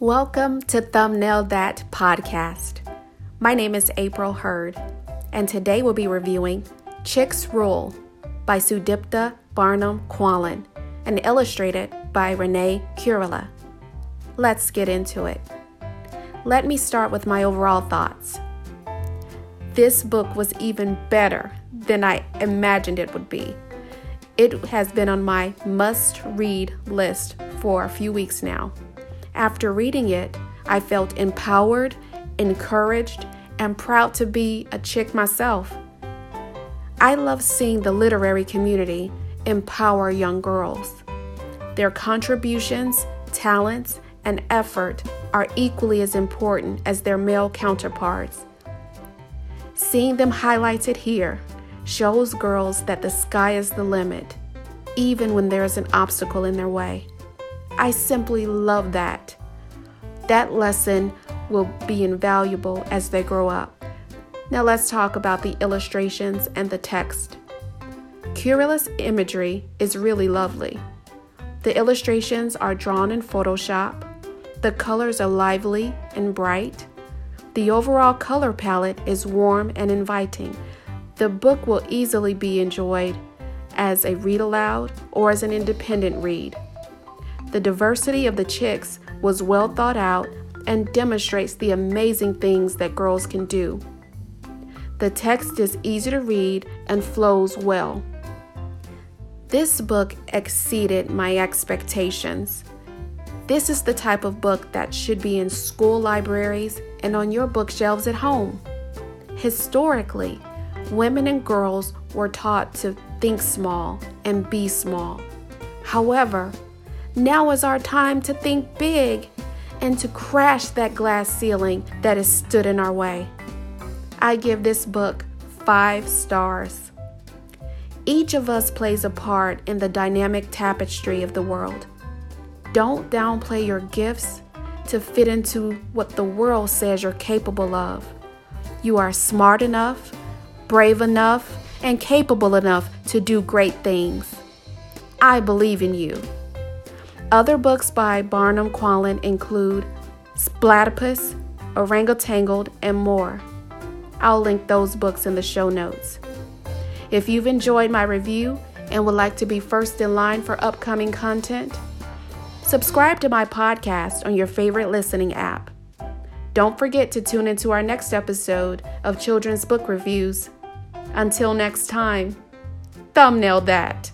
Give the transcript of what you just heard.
Welcome to Thumbnail That podcast. My name is April Hurd, and today we'll be reviewing Chicks Rule by Sudipta Bardhan-Quallen and illustrated by Renee Kurilla. Let's get into it. Let me start with my overall thoughts. This book was even better than I imagined it would be. It has been on my must read list for a few weeks now. After reading it, I felt empowered, encouraged, and proud to be a chick myself. I love seeing the literary community empower young girls. Their contributions, talents, and effort are equally as important as their male counterparts. Seeing them highlighted here shows girls that the sky is the limit, even when there is an obstacle in their way. I simply love that. That lesson will be invaluable as they grow up. Now let's talk about the illustrations and the text. Kurilla's imagery is really lovely. The illustrations are drawn in Photoshop. The colors are lively and bright. The overall color palette is warm and inviting. The book will easily be enjoyed as a read aloud or as an independent read. The diversity of the chicks was well thought out and demonstrates the amazing things that girls can do. The text is easy to read and flows well. This book exceeded my expectations. This is the type of book that should be in school libraries and on your bookshelves at home. Historically, women and girls were taught to think small and be small. However, now is our time to think big and to crash that glass ceiling that has stood in our way. I give this book five stars. Each of us plays a part in the dynamic tapestry of the world. Don't downplay your gifts to fit into what the world says you're capable of. You are smart enough, brave enough, and capable enough to do great things. I believe in you. Other books by Bardhan-Quallen include Splatopus, Orangutangled, and more. I'll link those books in the show notes. If you've enjoyed my review and would like to be first in line for upcoming content, subscribe to my podcast on your favorite listening app. Don't forget to tune into our next episode of Children's Book Reviews. Until next time, thumbnail that.